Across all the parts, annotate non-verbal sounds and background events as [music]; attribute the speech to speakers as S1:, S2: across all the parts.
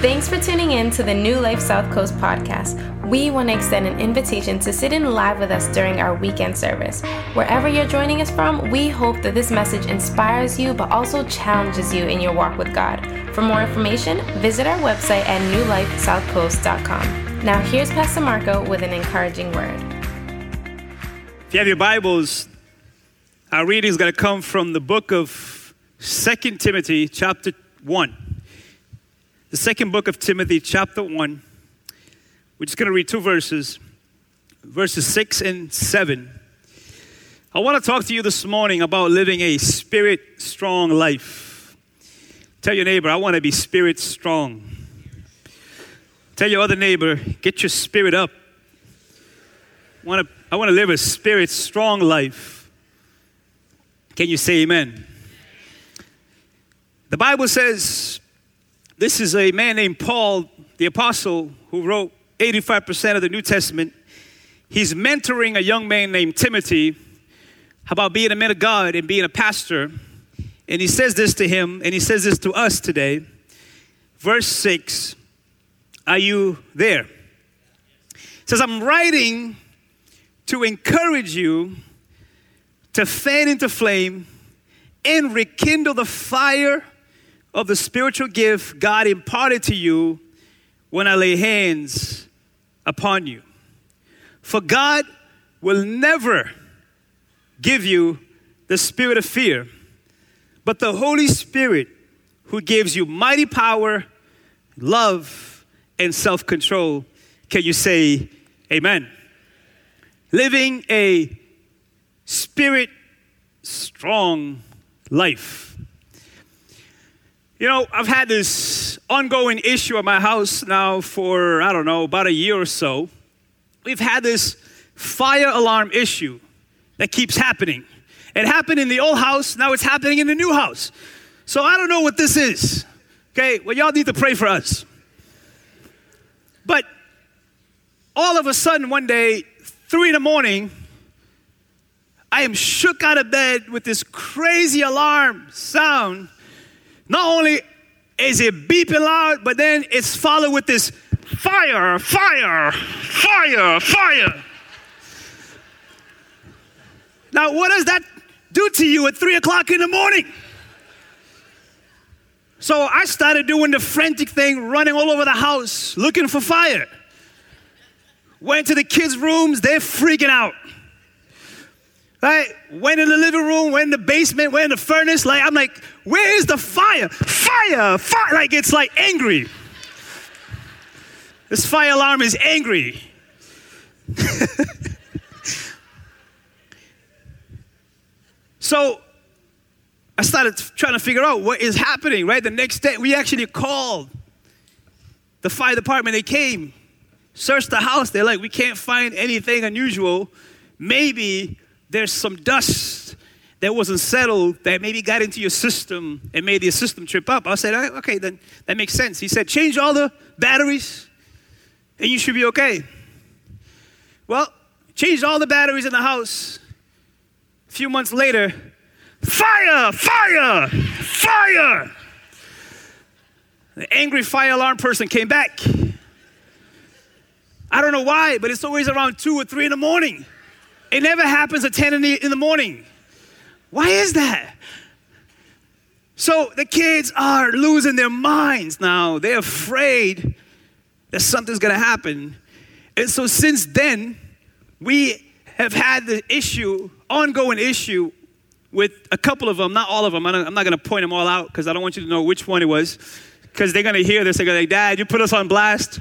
S1: Thanks for tuning in to the New Life South Coast podcast. We want to extend an invitation to sit in live with us during our weekend service. Wherever you're joining us from, we hope that this message inspires you but also challenges you in your walk with God. For more information, visit our website at newlifesouthcoast.com. Now, here's Pastor Marco with an encouraging word.
S2: If you have your Bibles, our reading is going to come from the book of Second Timothy, chapter 1 the second book of Timothy, chapter 1. We're just going to read two verses, verses 6 and 7. I want to talk to you this morning about living a spirit strong life. Tell your neighbor, I want to be spirit strong. Tell your other neighbor, get your spirit up. I want to, I want to live a spirit strong life. Can you say amen? The Bible says, this is a man named Paul, the apostle, who wrote 85% of the New Testament. He's mentoring a young man named Timothy about being a man of God and being a pastor. And he says this to him, and he says this to us today. Verse 6 Are you there? It says, I'm writing to encourage you to fan into flame and rekindle the fire of the spiritual gift God imparted to you when I lay hands upon you. For God will never give you the spirit of fear, but the Holy Spirit who gives you mighty power, love, and self control. Can you say amen? Living a spirit strong life. You know, I've had this ongoing issue at my house now for, I don't know, about a year or so. We've had this fire alarm issue that keeps happening. It happened in the old house, now it's happening in the new house. So I don't know what this is. Okay, well, y'all need to pray for us. But all of a sudden, one day, three in the morning, I am shook out of bed with this crazy alarm sound not only is it beeping loud, but then it's followed with this fire, fire, fire, fire. Now, what does that do to you at three o'clock in the morning? So I started doing the frantic thing, running all over the house, looking for fire. Went to the kids' rooms, they're freaking out. Right? Went in the living room, went in the basement, went in the furnace. Like, I'm like, where is the fire? Fire, fire. Like, it's like angry. This fire alarm is angry. [laughs] so I started trying to figure out what is happening, right? The next day, we actually called the fire department. They came, searched the house. They're like, we can't find anything unusual. Maybe there's some dust that wasn't settled that maybe got into your system and made your system trip up. I said, okay, then that makes sense. He said, change all the batteries and you should be okay. Well, changed all the batteries in the house. A few months later, fire, fire, fire. The angry fire alarm person came back. I don't know why, but it's always around two or three in the morning. It never happens at 10 in the, in the morning. Why is that? So the kids are losing their minds now. They're afraid that something's going to happen. And so since then, we have had the issue, ongoing issue, with a couple of them, not all of them. I'm not going to point them all out because I don't want you to know which one it was. Because they're going to hear this. They're going to like, Dad, you put us on blast.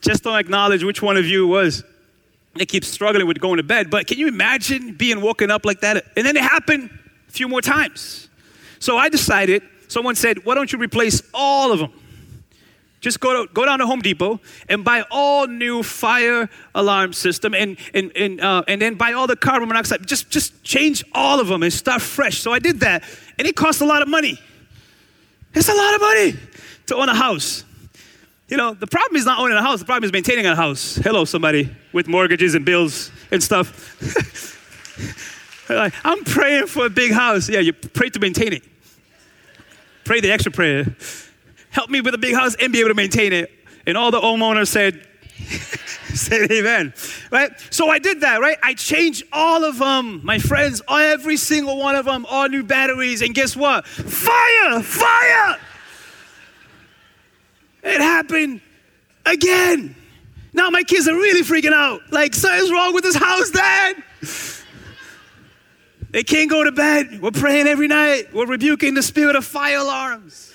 S2: Just don't acknowledge which one of you it was. They keep struggling with going to bed. But can you imagine being woken up like that? And then it happened a few more times. So I decided, someone said, why don't you replace all of them? Just go, to, go down to Home Depot and buy all new fire alarm system and, and, and, uh, and then buy all the carbon monoxide. Just, just change all of them and start fresh. So I did that. And it cost a lot of money. It's a lot of money to own a house. You know, the problem is not owning a house, the problem is maintaining a house. Hello, somebody with mortgages and bills and stuff. [laughs] like, I'm praying for a big house. Yeah, you pray to maintain it. Pray the extra prayer. help me with a big house and be able to maintain it. And all the homeowners said, [laughs] said amen. Right? So I did that, right? I changed all of them, my friends, every single one of them, all new batteries. And guess what? Fire! Fire! It happened again. Now my kids are really freaking out. Like, something's wrong with this house, Dad. They can't go to bed. We're praying every night. We're rebuking the spirit of fire alarms.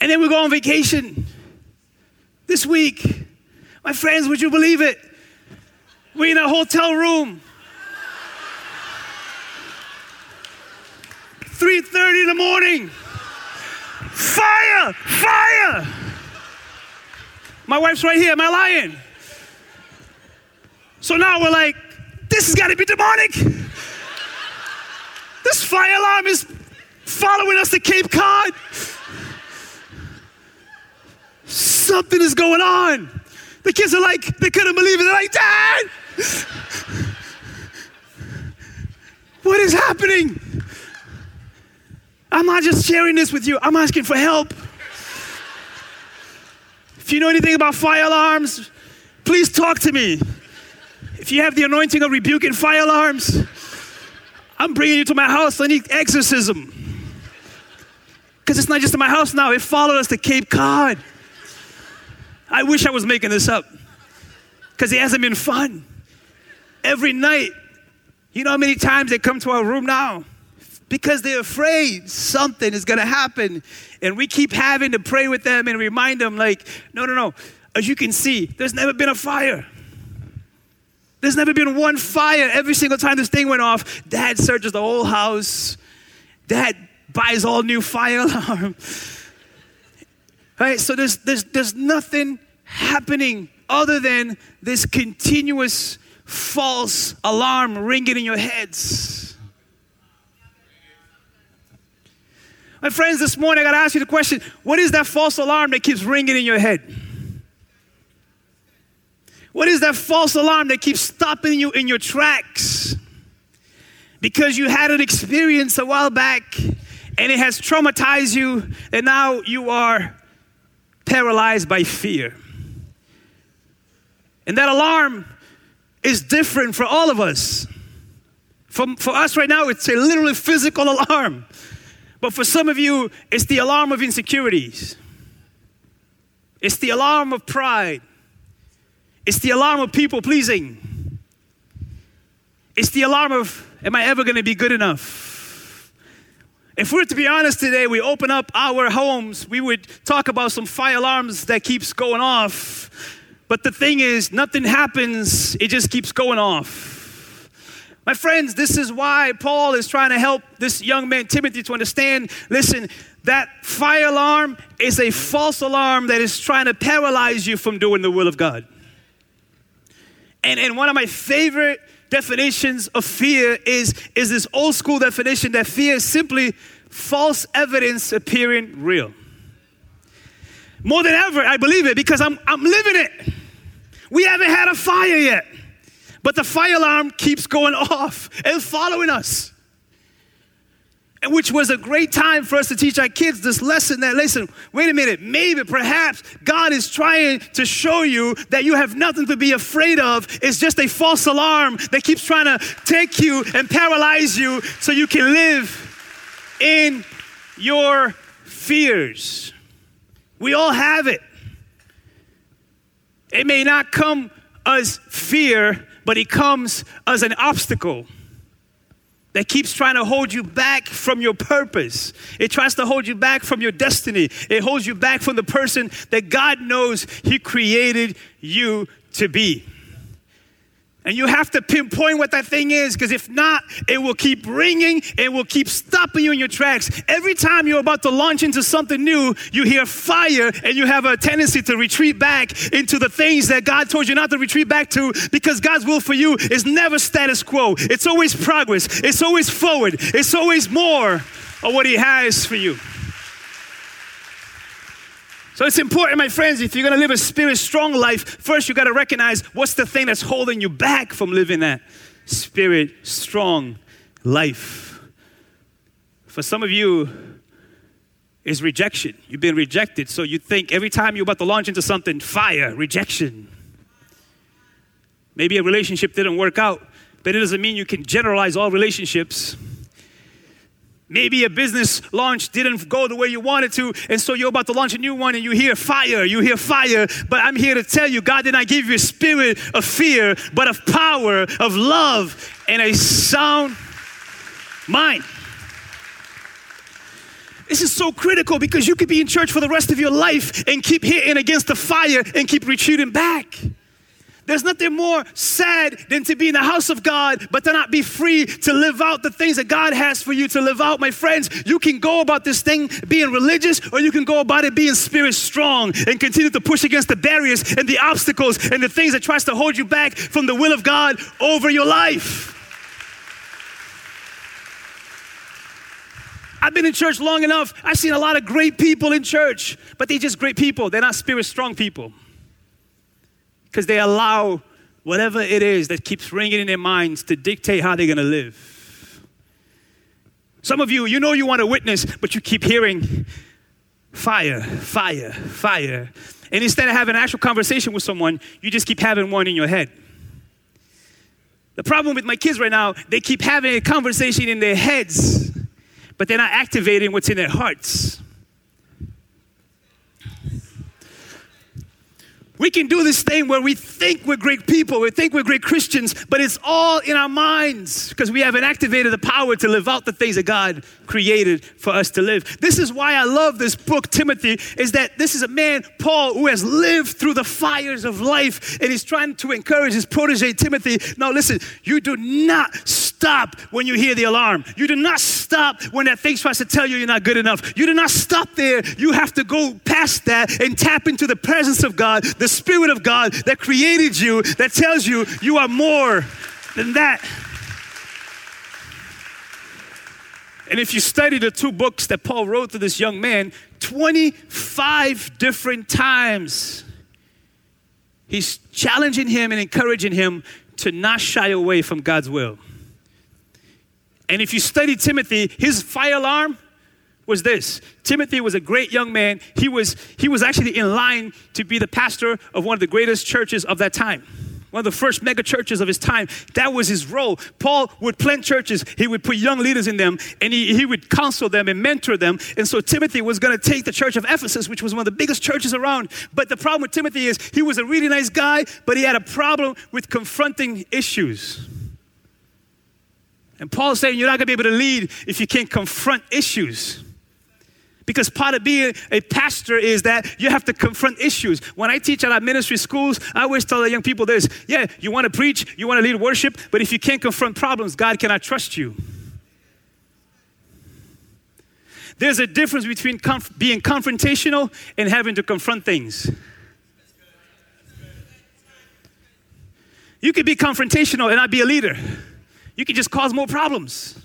S2: And then we go on vacation this week. My friends, would you believe it? We're in a hotel room. 3:30 in the morning. Fire! Fire! My wife's right here. Am I lying? So now we're like, this has got to be demonic. This fire alarm is following us to Cape Cod. Something is going on. The kids are like, they couldn't believe it. They're like, Dad, what is happening? I'm not just sharing this with you, I'm asking for help. If you know anything about fire alarms, please talk to me. If you have the anointing of rebuking fire alarms, I'm bringing you to my house. I need exorcism. Because it's not just in my house now, it followed us to Cape Cod. I wish I was making this up because it hasn't been fun. Every night, you know how many times they come to our room now? Because they're afraid something is gonna happen. And we keep having to pray with them and remind them, like, no, no, no. As you can see, there's never been a fire. There's never been one fire. Every single time this thing went off, dad searches the whole house. Dad buys all new fire [laughs] alarm. Right? So there's, there's, there's nothing happening other than this continuous false alarm ringing in your heads. My friends, this morning I got to ask you the question what is that false alarm that keeps ringing in your head? What is that false alarm that keeps stopping you in your tracks? Because you had an experience a while back and it has traumatized you, and now you are paralyzed by fear. And that alarm is different for all of us. For, for us right now, it's a literally physical alarm. But for some of you, it's the alarm of insecurities. It's the alarm of pride. It's the alarm of people pleasing. It's the alarm of, am I ever going to be good enough? If we are to be honest today, we open up our homes, we would talk about some fire alarms that keeps going off. But the thing is, nothing happens, it just keeps going off. My friends, this is why Paul is trying to help this young man, Timothy, to understand listen, that fire alarm is a false alarm that is trying to paralyze you from doing the will of God. And, and one of my favorite definitions of fear is, is this old school definition that fear is simply false evidence appearing real. More than ever, I believe it because I'm, I'm living it. We haven't had a fire yet, but the fire alarm keeps going off and following us And which was a great time for us to teach our kids this lesson that, listen, wait a minute, maybe, perhaps God is trying to show you that you have nothing to be afraid of. It's just a false alarm that keeps trying to take you and paralyze you so you can live in your fears. We all have it. It may not come as fear, but it comes as an obstacle that keeps trying to hold you back from your purpose. It tries to hold you back from your destiny. It holds you back from the person that God knows He created you to be. And you have to pinpoint what that thing is because if not, it will keep ringing, it will keep stopping you in your tracks. Every time you're about to launch into something new, you hear fire and you have a tendency to retreat back into the things that God told you not to retreat back to because God's will for you is never status quo. It's always progress, it's always forward, it's always more of what He has for you. So it's important, my friends, if you're gonna live a spirit strong life, first you gotta recognize what's the thing that's holding you back from living that spirit strong life. For some of you, is rejection. You've been rejected. So you think every time you're about to launch into something, fire, rejection. Maybe a relationship didn't work out, but it doesn't mean you can generalize all relationships. Maybe a business launch didn't go the way you wanted to, and so you're about to launch a new one and you hear fire, you hear fire. But I'm here to tell you, God did not give you a spirit of fear, but of power, of love, and a sound mind. This is so critical because you could be in church for the rest of your life and keep hitting against the fire and keep retreating back. There's nothing more sad than to be in the house of God, but to not be free to live out the things that God has for you to live out. My friends, you can go about this thing being religious, or you can go about it being spirit strong and continue to push against the barriers and the obstacles and the things that tries to hold you back from the will of God over your life. I've been in church long enough. I've seen a lot of great people in church, but they're just great people. They're not spirit strong people. Because they allow whatever it is that keeps ringing in their minds to dictate how they're going to live. Some of you, you know you want to witness, but you keep hearing fire, fire, fire. And instead of having an actual conversation with someone, you just keep having one in your head. The problem with my kids right now, they keep having a conversation in their heads but they're not activating what's in their hearts. We can do this thing where we think we're great people, we think we're great Christians, but it's all in our minds because we haven't activated the power to live out the things that God created for us to live. This is why I love this book, Timothy, is that this is a man, Paul, who has lived through the fires of life and he's trying to encourage his protege, Timothy. Now, listen, you do not stop when you hear the alarm. You do not stop when that thing tries to tell you you're not good enough. You do not stop there. You have to go past that and tap into the presence of God, the Spirit of God that created you, that tells you you are more than that. And if you study the two books that Paul wrote to this young man, 25 different times, he's challenging him and encouraging him to not shy away from God's will. And if you study Timothy, his fire alarm was this Timothy was a great young man. He was, he was actually in line to be the pastor of one of the greatest churches of that time. One of the first mega churches of his time. That was his role. Paul would plant churches, he would put young leaders in them, and he, he would counsel them and mentor them. And so Timothy was going to take the church of Ephesus, which was one of the biggest churches around. But the problem with Timothy is he was a really nice guy, but he had a problem with confronting issues. And Paul's saying you're not going to be able to lead if you can't confront issues. Because part of being a pastor is that you have to confront issues. When I teach at our ministry schools, I always tell the young people this yeah, you want to preach, you want to lead worship, but if you can't confront problems, God cannot trust you. There's a difference between conf- being confrontational and having to confront things. You could be confrontational and not be a leader, you can just cause more problems.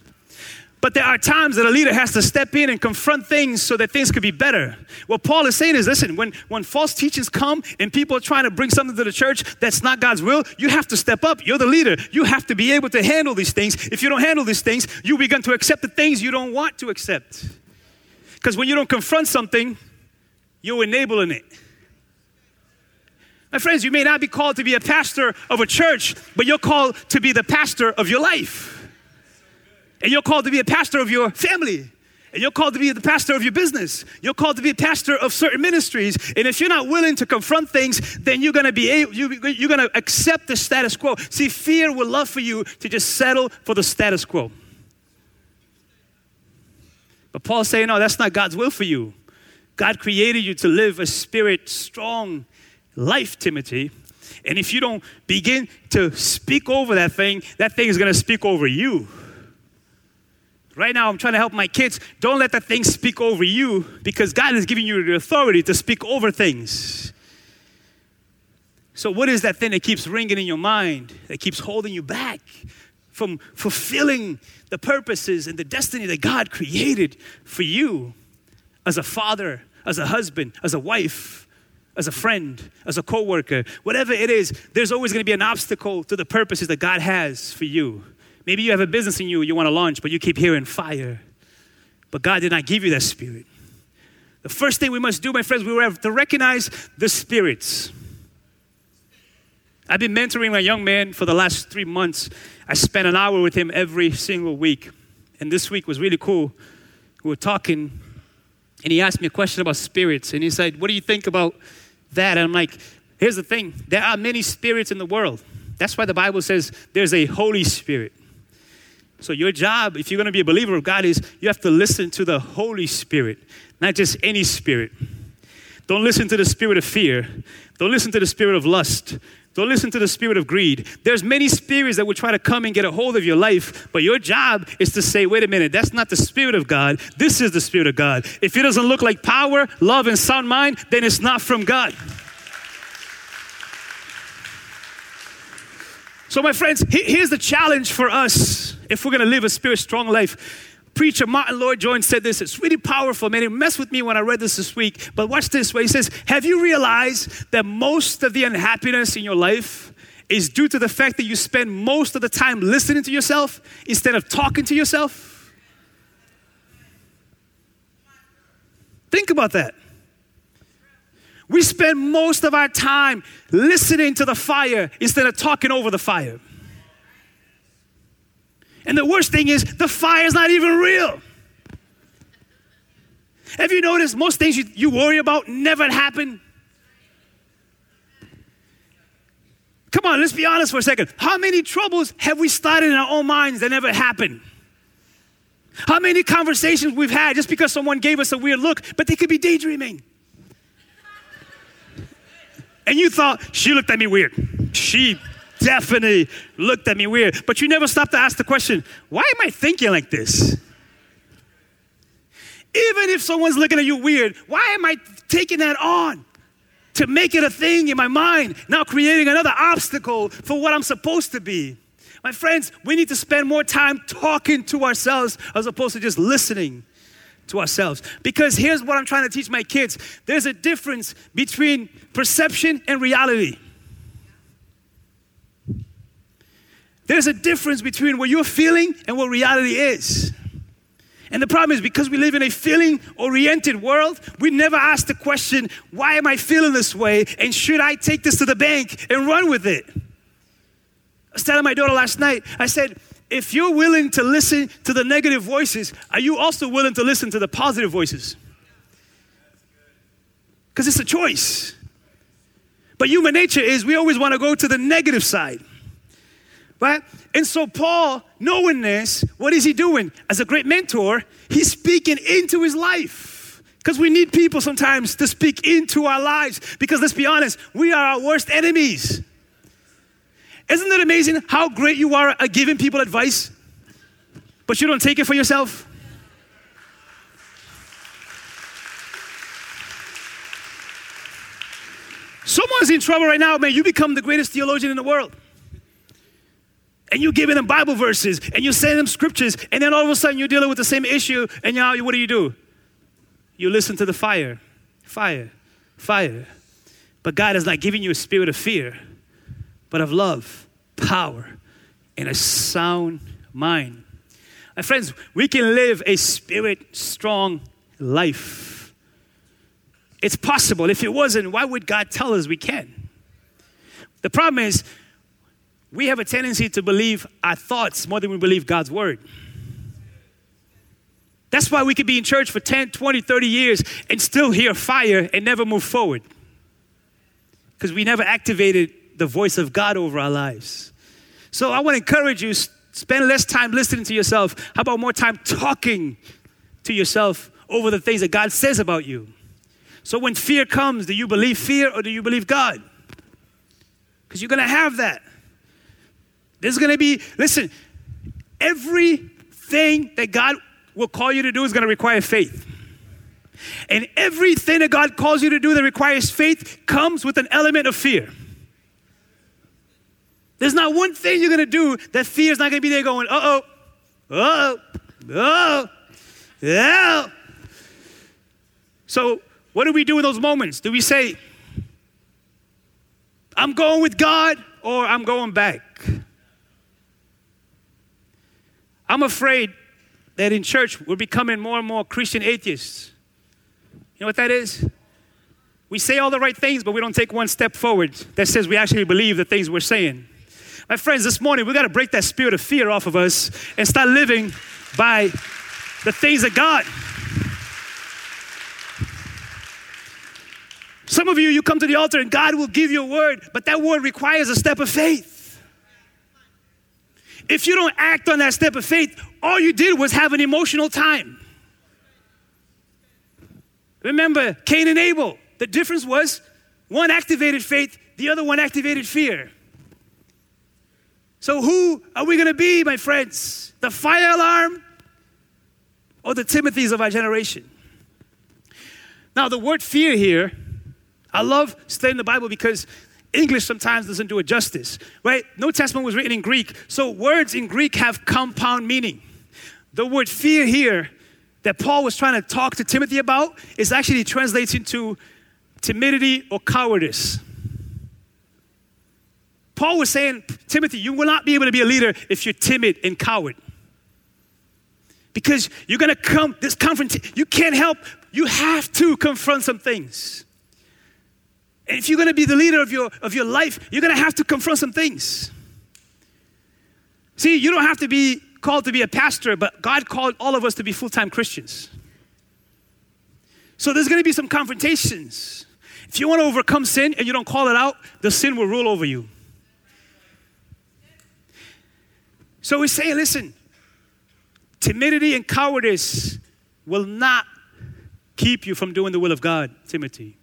S2: But there are times that a leader has to step in and confront things so that things could be better. What Paul is saying is listen, when, when false teachings come and people are trying to bring something to the church that's not God's will, you have to step up. You're the leader. You have to be able to handle these things. If you don't handle these things, you begin to accept the things you don't want to accept. Because when you don't confront something, you're enabling it. My friends, you may not be called to be a pastor of a church, but you're called to be the pastor of your life. And you're called to be a pastor of your family. And you're called to be the pastor of your business. You're called to be a pastor of certain ministries. And if you're not willing to confront things, then you're going to be able, you, you're going to accept the status quo. See, fear will love for you to just settle for the status quo. But Paul's saying, no, that's not God's will for you. God created you to live a spirit strong life, Timothy. And if you don't begin to speak over that thing, that thing is going to speak over you. Right now, I'm trying to help my kids. Don't let that thing speak over you because God is giving you the authority to speak over things. So, what is that thing that keeps ringing in your mind, that keeps holding you back from fulfilling the purposes and the destiny that God created for you as a father, as a husband, as a wife, as a friend, as a coworker, whatever it is, there's always going to be an obstacle to the purposes that God has for you. Maybe you have a business in you you want to launch, but you keep hearing fire, But God did not give you that spirit. The first thing we must do, my friends, we have to recognize the spirits. I've been mentoring a young man for the last three months. I spent an hour with him every single week. And this week was really cool. We were talking, and he asked me a question about spirits. And he said, What do you think about that? And I'm like, Here's the thing there are many spirits in the world. That's why the Bible says there's a Holy Spirit. So, your job, if you're going to be a believer of God, is you have to listen to the Holy Spirit, not just any spirit. Don't listen to the spirit of fear. Don't listen to the spirit of lust. Don't listen to the spirit of greed. There's many spirits that will try to come and get a hold of your life, but your job is to say, wait a minute, that's not the spirit of God. This is the spirit of God. If it doesn't look like power, love, and sound mind, then it's not from God. So, my friends, here's the challenge for us if we're going to live a spirit strong life. Preacher Martyn Lloyd-Jones said this. It's really powerful, man. It messed with me when I read this this week. But watch this where he says, Have you realized that most of the unhappiness in your life is due to the fact that you spend most of the time listening to yourself instead of talking to yourself? Think about that. We spend most of our time listening to the fire instead of talking over the fire. And the worst thing is, the fire's not even real. Have you noticed most things you, you worry about never happen? Come on, let's be honest for a second. How many troubles have we started in our own minds that never happened? How many conversations we've had just because someone gave us a weird look, but they could be daydreaming? And you thought, she looked at me weird. She definitely looked at me weird. But you never stopped to ask the question, why am I thinking like this? Even if someone's looking at you weird, why am I taking that on? To make it a thing in my mind, now creating another obstacle for what I'm supposed to be. My friends, we need to spend more time talking to ourselves as opposed to just listening to ourselves. Because here's what I'm trying to teach my kids there's a difference between perception and reality. There's a difference between what you're feeling and what reality is. And the problem is because we live in a feeling oriented world, we never ask the question, why am I feeling this way? And should I take this to the bank and run with it? I was telling my daughter last night, I said, if you're willing to listen to the negative voices, are you also willing to listen to the positive voices? Because it's a choice. But human nature is we always want to go to the negative side. Right? And so, Paul, knowing this, what is he doing? As a great mentor, he's speaking into his life. Because we need people sometimes to speak into our lives. Because let's be honest, we are our worst enemies. Isn't it amazing how great you are at giving people advice, but you don't take it for yourself? Someone's in trouble right now, man. You become the greatest theologian in the world. And you're giving them Bible verses and you're sending them scriptures, and then all of a sudden you're dealing with the same issue, and now what do you do? You listen to the fire, fire, fire. But God is not giving you a spirit of fear, but of love, power, and a sound mind. My friends, we can live a spirit strong life. It's possible. If it wasn't, why would God tell us we can? The problem is, we have a tendency to believe our thoughts more than we believe God's word. That's why we could be in church for 10, 20, 30 years and still hear fire and never move forward. Because we never activated the voice of God over our lives. So I want to encourage you spend less time listening to yourself. How about more time talking to yourself over the things that God says about you? So when fear comes, do you believe fear or do you believe God? Because you're going to have that. There's going to be, listen, everything that God will call you to do is going to require faith. And everything that God calls you to do that requires faith comes with an element of fear. There's not one thing you're going to do that fear is not going to be there going, uh oh, uh oh, oh, yeah. So, what do we do in those moments? Do we say, I'm going with God or I'm going back? I'm afraid that in church we're becoming more and more Christian atheists. You know what that is? We say all the right things, but we don't take one step forward that says we actually believe the things we're saying. My friends, this morning we got to break that spirit of fear off of us and start living by the things of God. Some of you, you come to the altar and God will give you a word, but that word requires a step of faith. If you don't act on that step of faith, all you did was have an emotional time. Remember Cain and Abel. The difference was one activated faith, the other one activated fear. So, who are we going to be, my friends? The fire alarm or the Timothys of our generation? Now, the word fear here, I love studying the Bible because English sometimes doesn't do it justice, right? New Testament was written in Greek, so words in Greek have compound meaning. The word fear here that Paul was trying to talk to Timothy about is actually translates into timidity or cowardice. Paul was saying, Timothy, you will not be able to be a leader if you're timid and coward. Because you're gonna come, this confrontation, you can't help, you have to confront some things. If you're gonna be the leader of your, of your life, you're gonna have to confront some things. See, you don't have to be called to be a pastor, but God called all of us to be full time Christians. So there's gonna be some confrontations. If you wanna overcome sin and you don't call it out, the sin will rule over you. So we say, listen, timidity and cowardice will not keep you from doing the will of God, Timothy.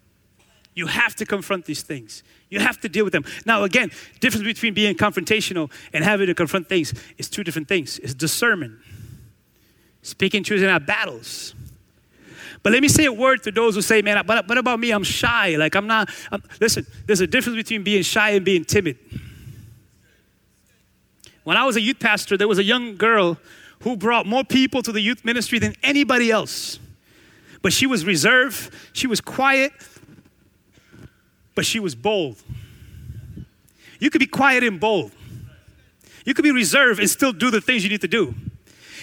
S2: You have to confront these things. You have to deal with them. Now, again, difference between being confrontational and having to confront things is two different things. It's discernment, speaking truth in our battles. But let me say a word to those who say, man, but, but about me, I'm shy. Like, I'm not. I'm, listen, there's a difference between being shy and being timid. When I was a youth pastor, there was a young girl who brought more people to the youth ministry than anybody else. But she was reserved, she was quiet, but she was bold. You could be quiet and bold. You could be reserved and still do the things you need to do.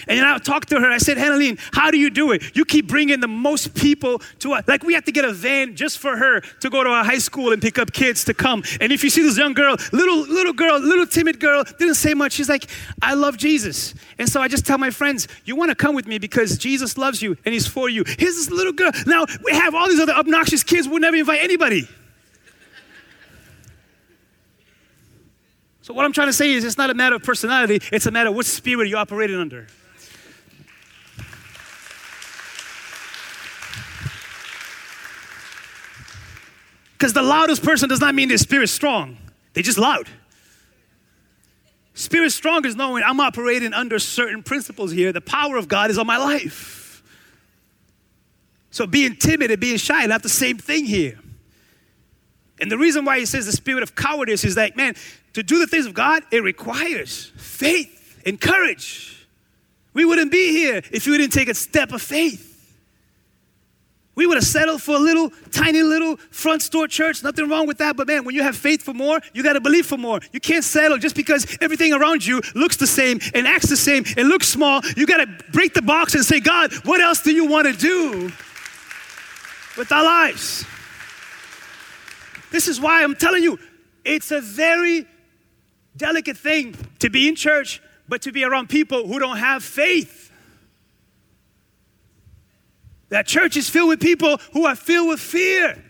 S2: And then I talked to her. I said, Henneline, how do you do it? You keep bringing the most people to us. Like we have to get a van just for her to go to our high school and pick up kids to come. And if you see this young girl, little little girl, little timid girl, didn't say much. She's like, I love Jesus. And so I just tell my friends, you want to come with me because Jesus loves you and He's for you. Here's this little girl. Now we have all these other obnoxious kids. We'll never invite anybody. So what I'm trying to say is it's not a matter of personality, it's a matter of what spirit you're operating under. Because the loudest person does not mean their spirit's strong. They're just loud. Spirit strong is knowing I'm operating under certain principles here. The power of God is on my life. So being timid and being shy, not the same thing here. And the reason why he says the spirit of cowardice is that, man, to do the things of God, it requires faith and courage. We wouldn't be here if we didn't take a step of faith. We would have settled for a little, tiny little front store church. Nothing wrong with that. But man, when you have faith for more, you got to believe for more. You can't settle just because everything around you looks the same and acts the same and looks small. You got to break the box and say, God, what else do you want to do with our lives? This is why I'm telling you, it's a very delicate thing to be in church, but to be around people who don't have faith. That church is filled with people who are filled with fear.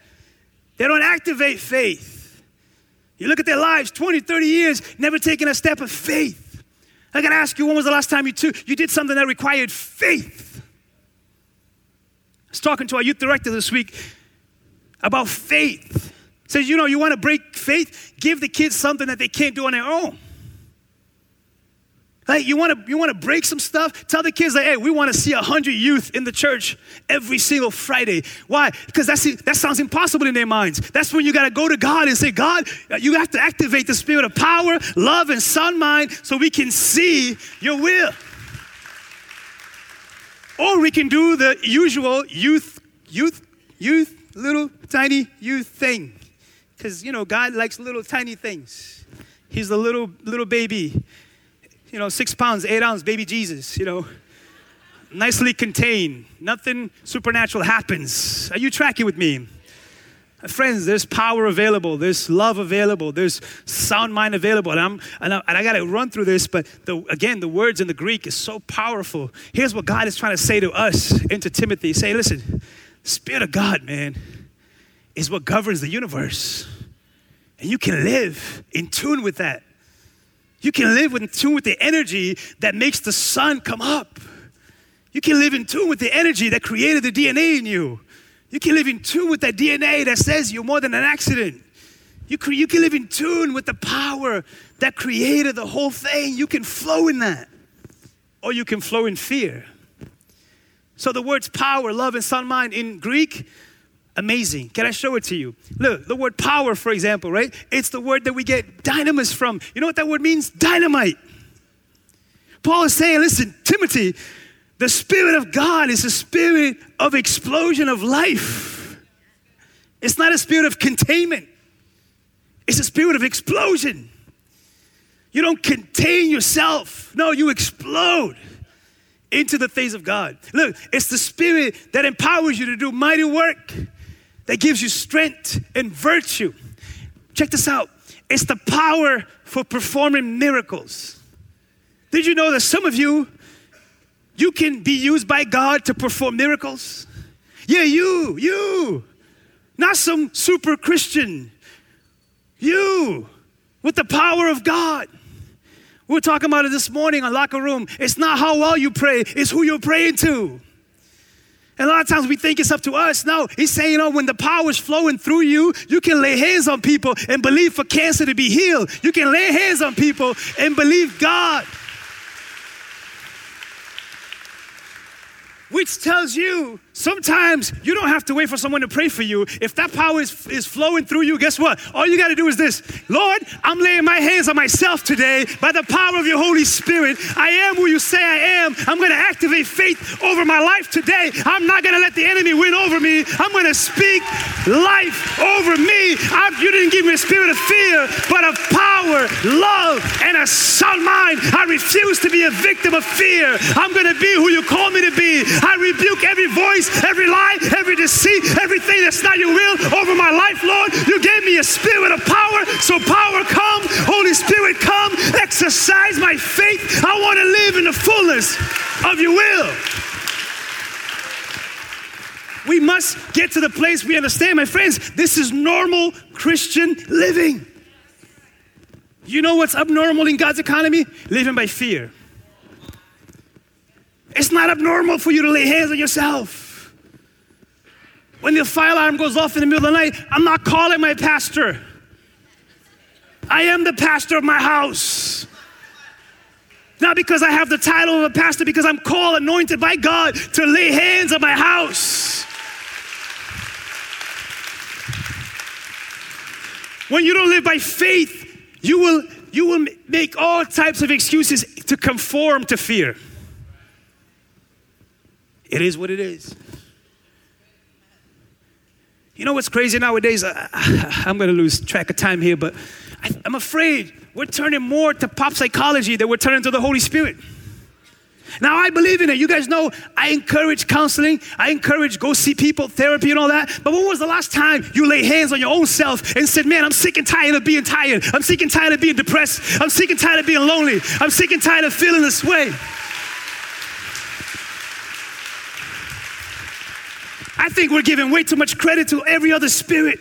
S2: They don't activate faith. You look at their lives 20, 30 years, never taking a step of faith. I gotta ask you, when was the last time you you did something that required faith? I was talking to our youth director this week about faith. Says, you know, you want to break faith? Give the kids something that they can't do on their own. Like you want to you want to break some stuff? Tell the kids like, hey, we want to see hundred youth in the church every single Friday. Why? Because that's that sounds impossible in their minds. That's when you got to go to God and say, God, you have to activate the spirit of power, love, and sound mind so we can see your will. Or we can do the usual youth, youth, youth, little tiny youth thing. Because you know, God likes little tiny things. He's the little little baby you know, six pounds, eight ounce baby Jesus, you know. nicely contained. Nothing supernatural happens. Are you tracking with me? Friends, there's power available, there's love available, there's sound mind available. And, I'm, and, I, and I got to run through this, but the, again, the words in the Greek is so powerful. Here's what God is trying to say to us and to Timothy say, listen, Spirit of God, man, is what governs the universe. And you can live in tune with that. You can live in tune with the energy that makes the sun come up. You can live in tune with the energy that created the DNA in you. You can live in tune with that DNA that says you're more than an accident. You can, you can live in tune with the power that created the whole thing. You can flow in that. Or you can flow in fear. So the words power, love, and sound mind in Greek, amazing. Can I show it to you? Look, the word power, for example, right? It's the word that we get dynamis from. You know what that word means? Dynamite. Paul is saying, listen, Timothy, the Spirit of God is a spirit of explosion of life. It's not a spirit of containment, it's a spirit of explosion. You don't contain yourself, no, you explode into the things of God. Look, it's the spirit that empowers you to do mighty work, that gives you strength and virtue. Check this out it's the power for performing miracles. Did you know that some of you you can be used by God to perform miracles. Yeah, you, you. Not some super Christian. You, with the power of God. We were talking about it this morning on Locker Room. It's not how well you pray, it's who you're praying to. And a lot of times we think it's up to us. No, he's saying, you know, when the power is flowing through you, you can lay hands on people and believe for cancer to be healed. You can lay hands on people and believe God which tells you sometimes you don't have to wait for someone to pray for you. If that power is, is flowing through you, guess what? All you got to do is this Lord, I'm laying my hands on myself today by the power of your Holy Spirit. I am who you say I am. I'm going to activate faith over my life today. I'm not going to let the enemy win over me. I'm going to speak life over me. I, you didn't give me a spirit of fear, but of power, love, and a sound mind. I refuse to be a victim of fear. I'm going to be who you call me to be. I rebuke every voice, every lie, every deceit, everything that's not your will over my life, Lord. You gave me a spirit of power, so power come, Holy Spirit come, exercise my faith. I want to live in the fullness of your will. We must get to the place we understand, my friends, this is normal Christian living. You know what's abnormal in God's economy? Living by fear. It's not abnormal for you to lay hands on yourself. When the fire alarm goes off in the middle of the night, I'm not calling my pastor. I am the pastor of my house. Not because I have the title of a pastor, because I'm called, anointed by God to lay hands on my house. When you don't live by faith, you will, you will make all types of excuses to conform to fear. It is what it is. You know what's crazy nowadays? I, am going to lose track of time here, but I, I'm afraid we're turning more to pop psychology than we're turning to the Holy Spirit. Now, I believe in it. You guys know I encourage counseling. I encourage go see people, therapy, and all that. But when was the last time you lay hands on your own self and said, Man, I'm sick and tired of being tired. I'm sick and tired of being depressed. I'm sick and tired of being lonely. I'm sick and tired of feeling this way. I think we're giving way too much credit to every other spirit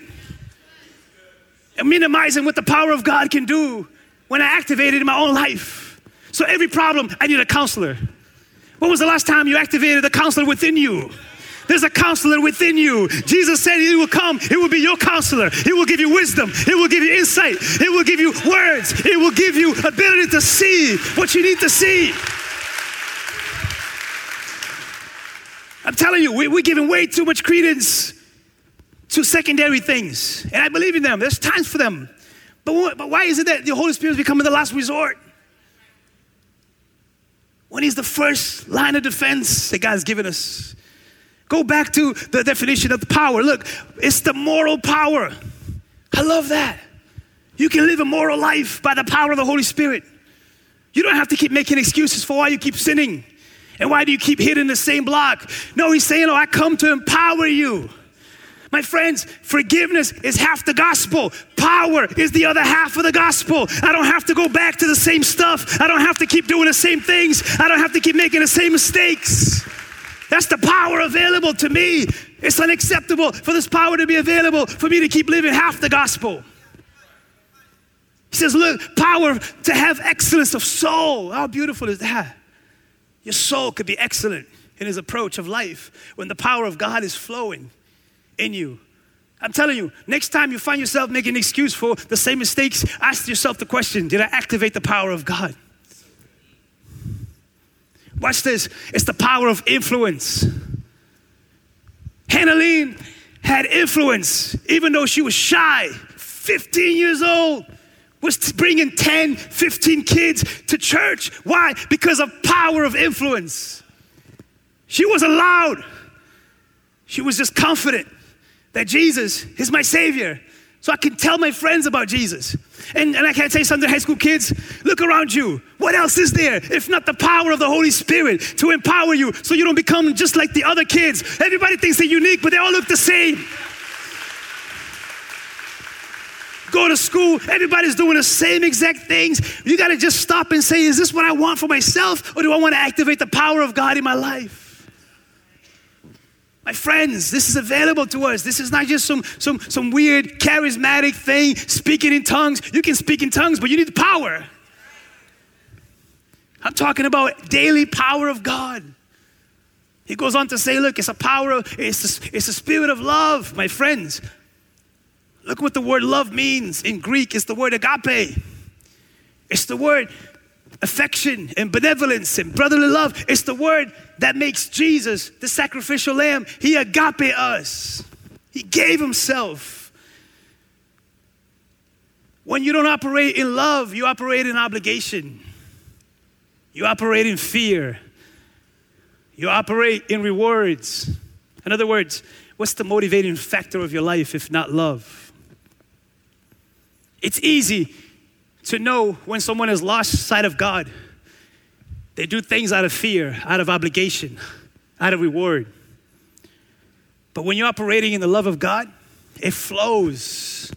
S2: and minimizing what the power of God can do when I activate it in my own life. So every problem, I need a counselor. When was the last time you activated the counselor within you? There's a counselor within you. Jesus said he will come. He will be your counselor. He will give you wisdom. He will give you insight. He will give you words. He will give you ability to see what you need to see. I'm telling you, we're giving way too much credence to secondary things. And I believe in them. There's times for them. But, but why is it that the Holy Spirit is becoming the last resort? When He's the first line of defense that God's given us. Go back to the definition of power. Look, it's the moral power. I love that. You can live a moral life by the power of the Holy Spirit. You don't have to keep making excuses for why you keep sinning. And why do you keep hitting the same block? No, he's saying, Oh, I come to empower you. My friends, forgiveness is half the gospel. Power is the other half of the gospel. I don't have to go back to the same stuff. I don't have to keep doing the same things. I don't have to keep making the same mistakes. That's the power available to me. It's unacceptable for this power to be available for me to keep living half the gospel. He says, Look, power to have excellence of soul. How beautiful is that? Your soul could be excellent in his approach of life when the power of God is flowing in you. I'm telling you, next time you find yourself making an excuse for the same mistakes, ask yourself the question Did I activate the power of God? Watch this it's the power of influence. Hannah had influence, even though she was shy, 15 years old was bringing 10, 15 kids to church. Why? Because of power of influence. She was allowed. She was just confident that Jesus is my Savior. So I can tell my friends about Jesus. And, and I can't say something to high school kids look around you. What else is there if not the power of the Holy Spirit to empower you so you don't become just like the other kids? Everybody thinks they're unique, but they all look the same. Go to school, everybody's doing the same exact things. You got to just stop and say, is this what I want for myself, or do I want to activate the power of God in my life? My friends, this is available to us. This is not just some, some, some weird charismatic thing, speaking in tongues. You can speak in tongues, but you need the power. I'm talking about daily power of God. He goes on to say, look, it's a power, of, it's, a, it's a spirit of love, my friends. Look what the word love means in Greek. It's the word agape. It's the word affection and benevolence and brotherly love. It's the word that makes Jesus the sacrificial lamb. He agape us, He gave Himself. When you don't operate in love, you operate in obligation, you operate in fear, you operate in rewards. In other words, what's the motivating factor of your life if not love? It's easy to know when someone has lost sight of God. They do things out of fear, out of obligation, out of reward. But when you're operating in the love of God, it flows.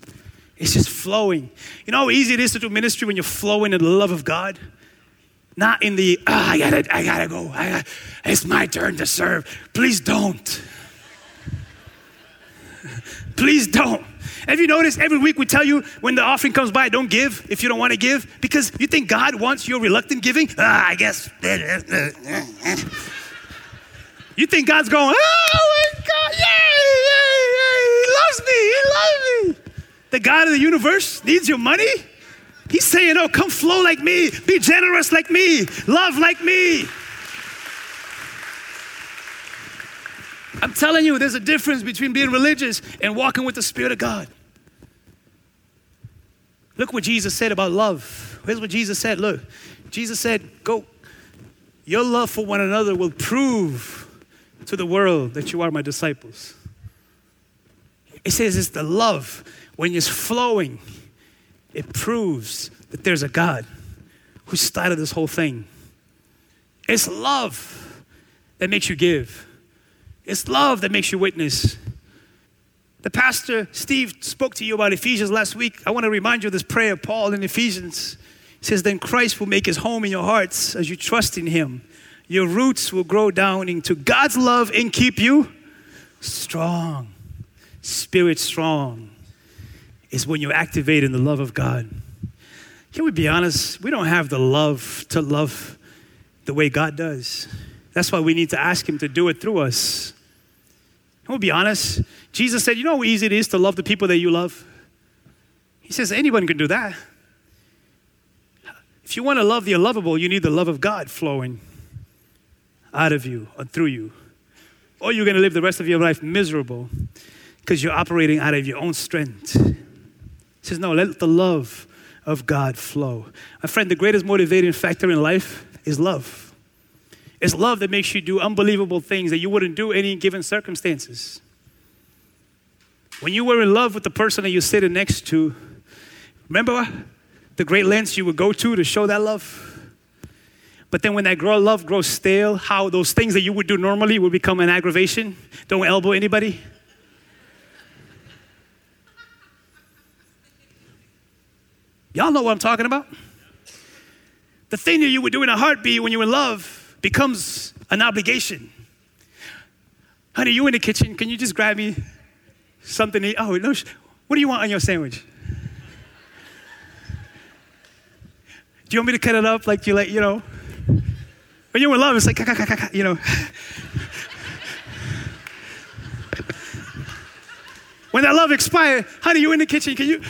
S2: It's just flowing. You know how easy it is to do ministry when you're flowing in the love of God? Not in the, oh, I gotta, I gotta go. I gotta, it's my turn to serve. Please don't. [laughs] Please don't. Have you noticed every week we tell you when the offering comes by, don't give if you don't want to give? Because you think God wants your reluctant giving? Ah, I guess. You think God's going, oh my God, yay, yay, yay, he loves me, he loves me. The God of the universe needs your money? He's saying, oh, come flow like me, be generous like me, love like me. I'm telling you, there's a difference between being religious and walking with the Spirit of God. Look what Jesus said about love. Here's what Jesus said. Look, Jesus said, Go, your love for one another will prove to the world that you are my disciples. It says it's the love when it's flowing, it proves that there's a God who started this whole thing. It's love that makes you give. It's love that makes you witness. The pastor, Steve, spoke to you about Ephesians last week. I want to remind you of this prayer, of Paul in Ephesians. He says, Then Christ will make his home in your hearts as you trust in him. Your roots will grow down into God's love and keep you strong. Spirit strong is when you activate in the love of God. Can we be honest? We don't have the love to love the way God does. That's why we need to ask Him to do it through us. And we'll be honest. Jesus said, You know how easy it is to love the people that you love? He says, Anyone can do that. If you want to love the unlovable, you need the love of God flowing out of you and through you. Or you're going to live the rest of your life miserable because you're operating out of your own strength. He says, No, let the love of God flow. My friend, the greatest motivating factor in life is love. It's love that makes you do unbelievable things that you wouldn't do in any given circumstances. When you were in love with the person that you're sitting next to, remember the great lengths you would go to to show that love? But then when that grow, love grows stale, how those things that you would do normally would become an aggravation. Don't elbow anybody. Y'all know what I'm talking about? The thing that you would do in a heartbeat when you're in love becomes an obligation. Honey, you in the kitchen. Can you just grab me something to eat? Oh, no. What do you want on your sandwich? Do you want me to cut it up like you like, you know? When you're in love, it's like, you know. [laughs] when that love expired, honey, you in the kitchen, can you?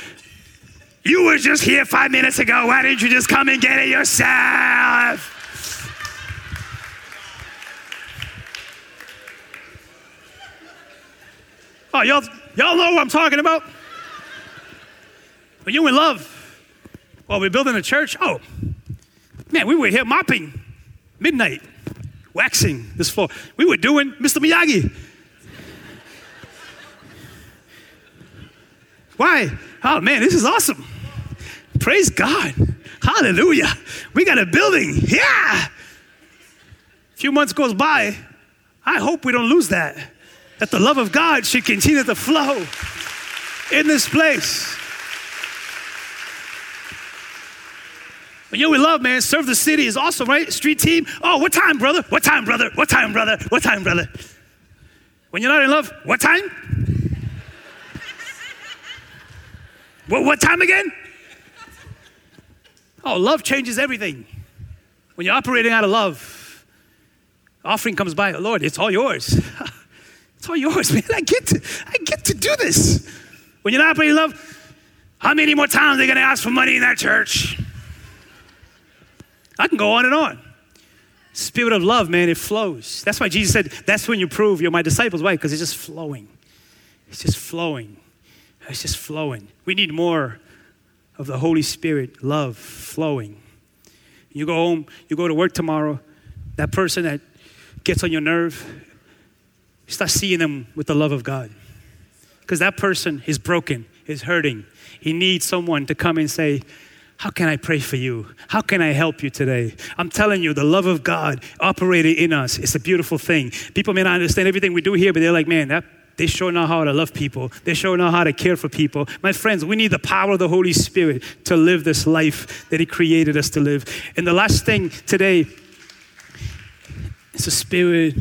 S2: You were just here five minutes ago. Why didn't you just come and get it yourself? Oh, y'all, y'all know what I'm talking about? When you're in love, well, we're building a church. Oh, man, we were here mopping midnight, waxing this floor. We were doing Mr. Miyagi. Why? Oh, man, this is awesome. Praise God. Hallelujah. We got a building. Yeah. A few months goes by. I hope we don't lose that. That the love of God should continue to flow in this place. When you're with love, man, serve the city is awesome, right? Street team. Oh, what time, brother? What time, brother? What time, brother? What time, brother? When you're not in love, what time? what, what time again? Oh, love changes everything. When you're operating out of love, offering comes by, Lord, it's all yours. [laughs] it's all yours, man. I get to, I get to do this. When you're not operating love, how many more times are they gonna ask for money in that church? I can go on and on. Spirit of love, man, it flows. That's why Jesus said, that's when you prove you're my disciples. Why? Because it's just flowing. It's just flowing. It's just flowing. We need more of the Holy Spirit love flowing. You go home, you go to work tomorrow, that person that gets on your nerve, start seeing them with the love of God. Because that person is broken, is hurting. He needs someone to come and say, how can I pray for you? How can I help you today? I'm telling you, the love of God operating in us. It's a beautiful thing. People may not understand everything we do here, but they're like, man, that they sure know how to love people. They sure know how to care for people. My friends, we need the power of the Holy Spirit to live this life that He created us to live. And the last thing today is the spirit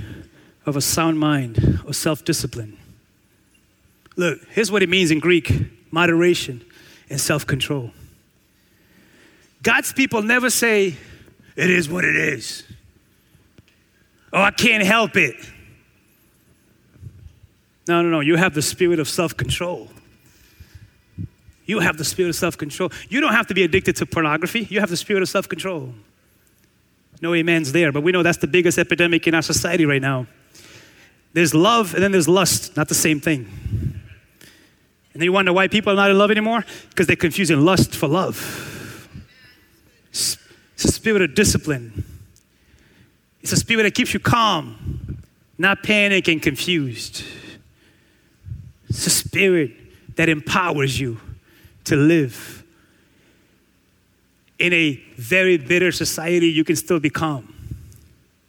S2: of a sound mind or self discipline. Look, here's what it means in Greek moderation and self control. God's people never say, it is what it is. Oh, I can't help it. No, no, no. You have the spirit of self control. You have the spirit of self control. You don't have to be addicted to pornography. You have the spirit of self control. No amens there, but we know that's the biggest epidemic in our society right now. There's love and then there's lust, not the same thing. And then you wonder why people are not in love anymore? Because they're confusing lust for love. It's a spirit of discipline, it's a spirit that keeps you calm, not panic and confused. It's a spirit that empowers you to live. In a very bitter society, you can still be calm.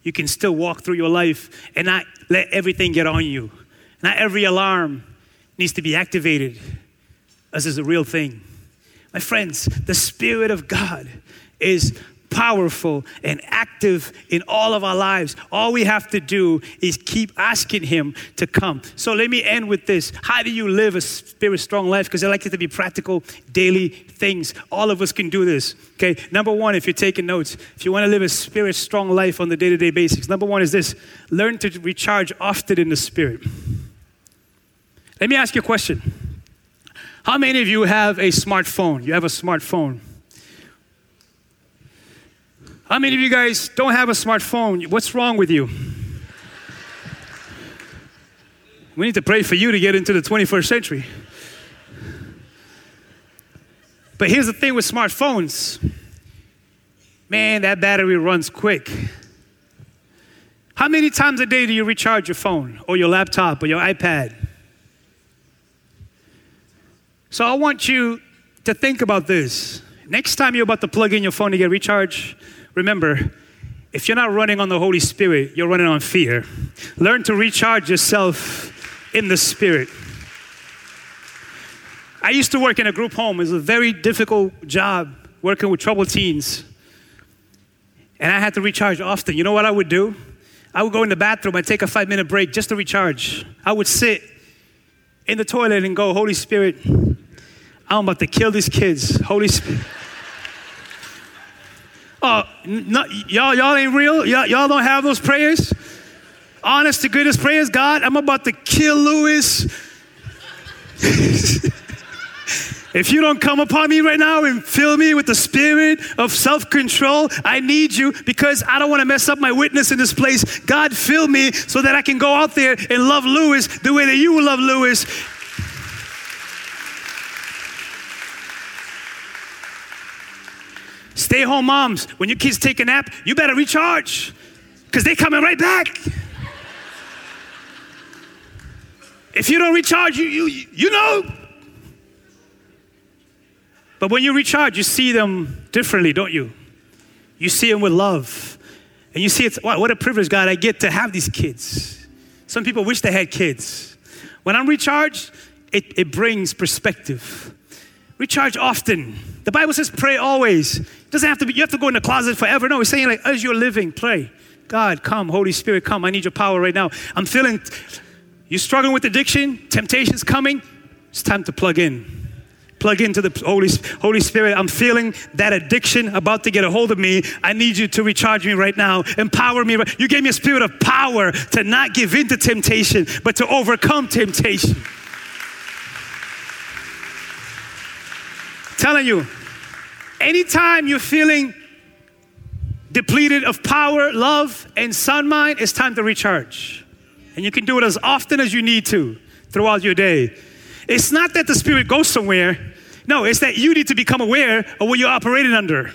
S2: You can still walk through your life and not let everything get on you. Not every alarm needs to be activated, as is a real thing. My friends, the Spirit of God is powerful and active in all of our lives. All we have to do is keep asking Him to come. So let me end with this. How do you live a spirit strong life? Because I like it to be practical, daily things. All of us can do this. Okay, number one, if you're taking notes, if you want to live a spirit strong life on the day to day basis, number one is this learn to recharge often in the Spirit. Let me ask you a question. How many of you have a smartphone? You have a smartphone. How many of you guys don't have a smartphone? What's wrong with you? We need to pray for you to get into the 21st century. But here's the thing with smartphones man, that battery runs quick. How many times a day do you recharge your phone or your laptop or your iPad? So I want you to think about this. Next time you're about to plug in your phone to get recharged, remember, if you're not running on the Holy Spirit, you're running on fear. Learn to recharge yourself in the Spirit. I used to work in a group home. It was a very difficult job working with troubled teens. And I had to recharge often. You know what I would do? I would go in the bathroom, I'd take a five minute break just to recharge. I would sit in the toilet and go, Holy Spirit, I'm about to kill these kids. Holy Spirit. Oh, y'all, y'all ain't real? Y'all, y'all don't have those prayers? Honest to goodness prayers, God, I'm about to kill Lewis. [laughs] If you don't come upon me right now and fill me with the spirit of self control, I need you because I don't want to mess up my witness in this place. God, fill me so that I can go out there and love Lewis the way that you will love Lewis. Stay home moms, when your kids take a nap, you better recharge because they're coming right back. If you don't recharge, you, you, you know but when you recharge, you see them differently, don't you? You see them with love. And you see it's, wow, what a privilege, God, I get to have these kids. Some people wish they had kids. When I'm recharged, it, it brings perspective. Recharge often. The Bible says pray always. It doesn't have to be, you have to go in the closet forever. No, it's saying like, as you're living, pray. God, come, Holy Spirit, come. I need your power right now. I'm feeling, you're struggling with addiction, temptation's coming. It's time to plug in plug into the Holy, Holy Spirit. I'm feeling that addiction about to get a hold of me. I need you to recharge me right now. Empower me. You gave me a spirit of power to not give in to temptation, but to overcome temptation. Telling you, anytime you're feeling depleted of power, love, and sun mind, it's time to recharge. And you can do it as often as you need to throughout your day. It's not that the Spirit goes somewhere, no, it's that you need to become aware of what you're operating under.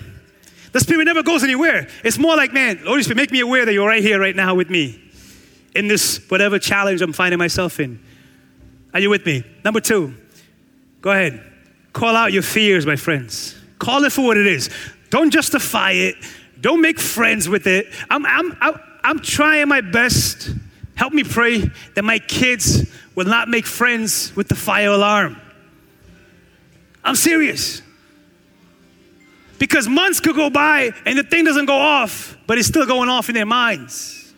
S2: The Spirit never goes anywhere. It's more like, man, Holy Spirit, make me aware that you're right here, right now with me in this whatever challenge I'm finding myself in. Are you with me? Number two, go ahead. Call out your fears, my friends. Call it for what it is. Don't justify it. Don't make friends with it. I'm, I'm, I'm, trying my best. Help me pray that my kids will not make friends with the fire alarm. I'm serious. Because months could go by and the thing doesn't go off, but it's still going off in their minds.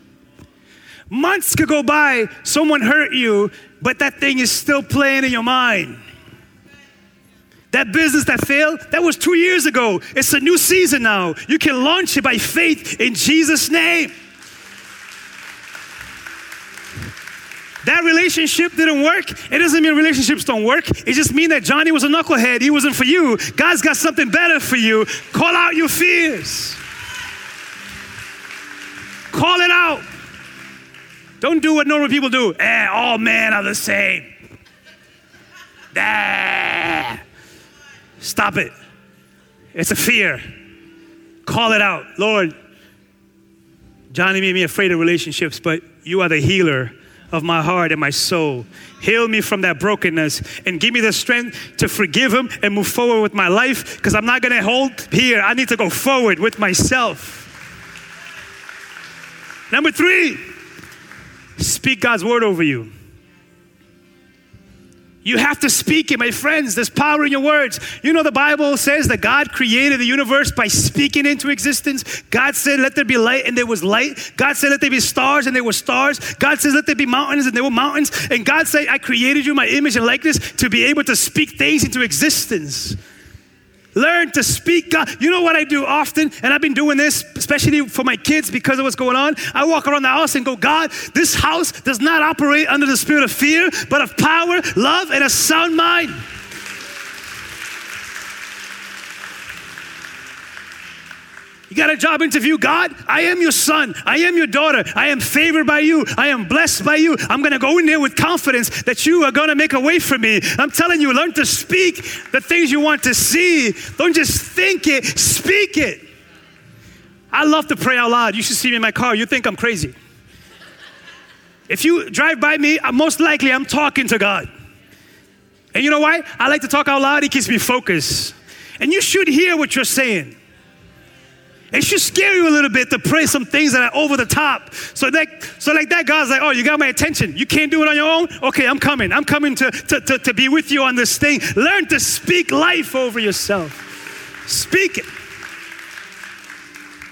S2: Months could go by, someone hurt you, but that thing is still playing in your mind. That business that failed, that was two years ago. It's a new season now. You can launch it by faith in Jesus' name. That relationship didn't work. It doesn't mean relationships don't work. It just means that Johnny was a knucklehead. He wasn't for you. God's got something better for you. Call out your fears. Call it out. Don't do what normal people do. Eh, all men are the same. Ah. Stop it. It's a fear. Call it out. Lord, Johnny made me afraid of relationships, but you are the healer of my heart and my soul. Heal me from that brokenness and give me the strength to forgive him and move forward with my life because I'm not going to hold here. I need to go forward with myself. Number three, speak God's word over you. You have to speak it, my friends. There's power in your words. You know, the Bible says that God created the universe by speaking into existence. God said, Let there be light, and there was light. God said, Let there be stars, and there were stars. God says, Let there be mountains, and there were mountains. And God said, I created you, my image and likeness, to be able to speak things into existence. Learn to speak God. You know what I do often, and I've been doing this, especially for my kids because of what's going on. I walk around the house and go, God, this house does not operate under the spirit of fear, but of power, love, and a sound mind. You got a job interview, God? I am your son. I am your daughter. I am favored by you. I am blessed by you. I'm going to go in there with confidence that you are going to make a way for me. I'm telling you, learn to speak the things you want to see. Don't just think it, speak it. I love to pray out loud. You should see me in my car. You think I'm crazy. If you drive by me, most likely I'm talking to God. And you know why? I like to talk out loud. It keeps me focused. And you should hear what you're saying. It should scare you a little bit to pray some things that are over the top. So that, so like that, God's like, oh, you got my attention. You can't do it on your own? Okay, I'm coming. I'm coming to, to, to, to be with you on this thing. Learn to speak life over yourself. Speak it.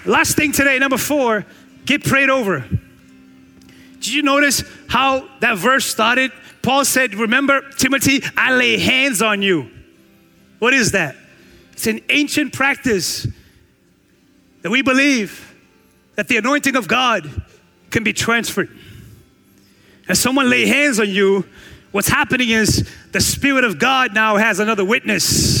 S2: Last thing today, number four, get prayed over. Did you notice how that verse started? Paul said, Remember, Timothy, I lay hands on you. What is that? It's an ancient practice that we believe that the anointing of God can be transferred. As someone lay hands on you, what's happening is the Spirit of God now has another witness.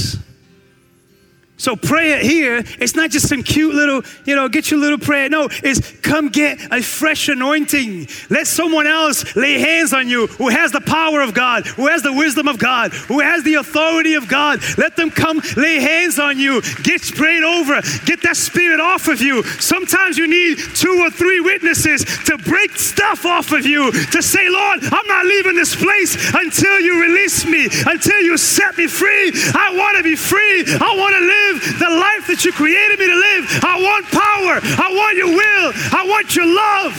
S2: So prayer here, it's not just some cute little, you know, get your little prayer. No, it's come get a fresh anointing. Let someone else lay hands on you who has the power of God, who has the wisdom of God, who has the authority of God. Let them come lay hands on you. Get prayed over. Get that spirit off of you. Sometimes you need two or three witnesses to break stuff off of you, to say, Lord, I'm not leaving this place until you release me, until you set me free. I want to be free. I want to live live the life that you created me to live. I want power. I want your will. I want your love.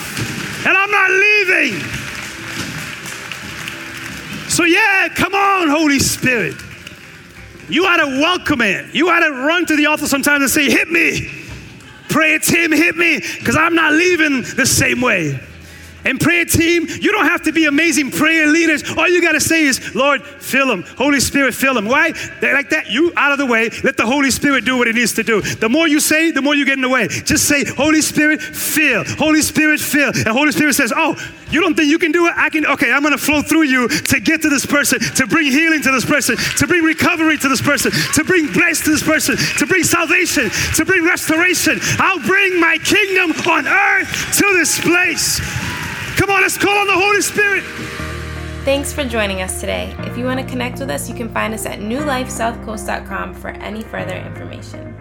S2: And I'm not leaving. So, yeah, come on, Holy Spirit. You ought to welcome it. You ought to run to the altar sometimes and say, Hit me. Pray it's Him, hit me, because I'm not leaving the same way. And prayer team, you don't have to be amazing prayer leaders. All you got to say is, Lord, fill them. Holy Spirit, fill them. Why? They're like that. You out of the way. Let the Holy Spirit do what it needs to do. The more you say, the more you get in the way. Just say, Holy Spirit, fill. Holy Spirit, fill. And Holy Spirit says, Oh, you don't think you can do it? I can. Okay, I'm going to flow through you to get to this person, to bring healing to this person, to bring recovery to this person, to bring bless to this person, to bring salvation, to bring restoration. I'll bring my kingdom on earth to this place. Come on, let's call on the Holy Spirit.
S1: Thanks for joining us today. If you want to connect with us, you can find us at newlifesouthcoast.com for any further information.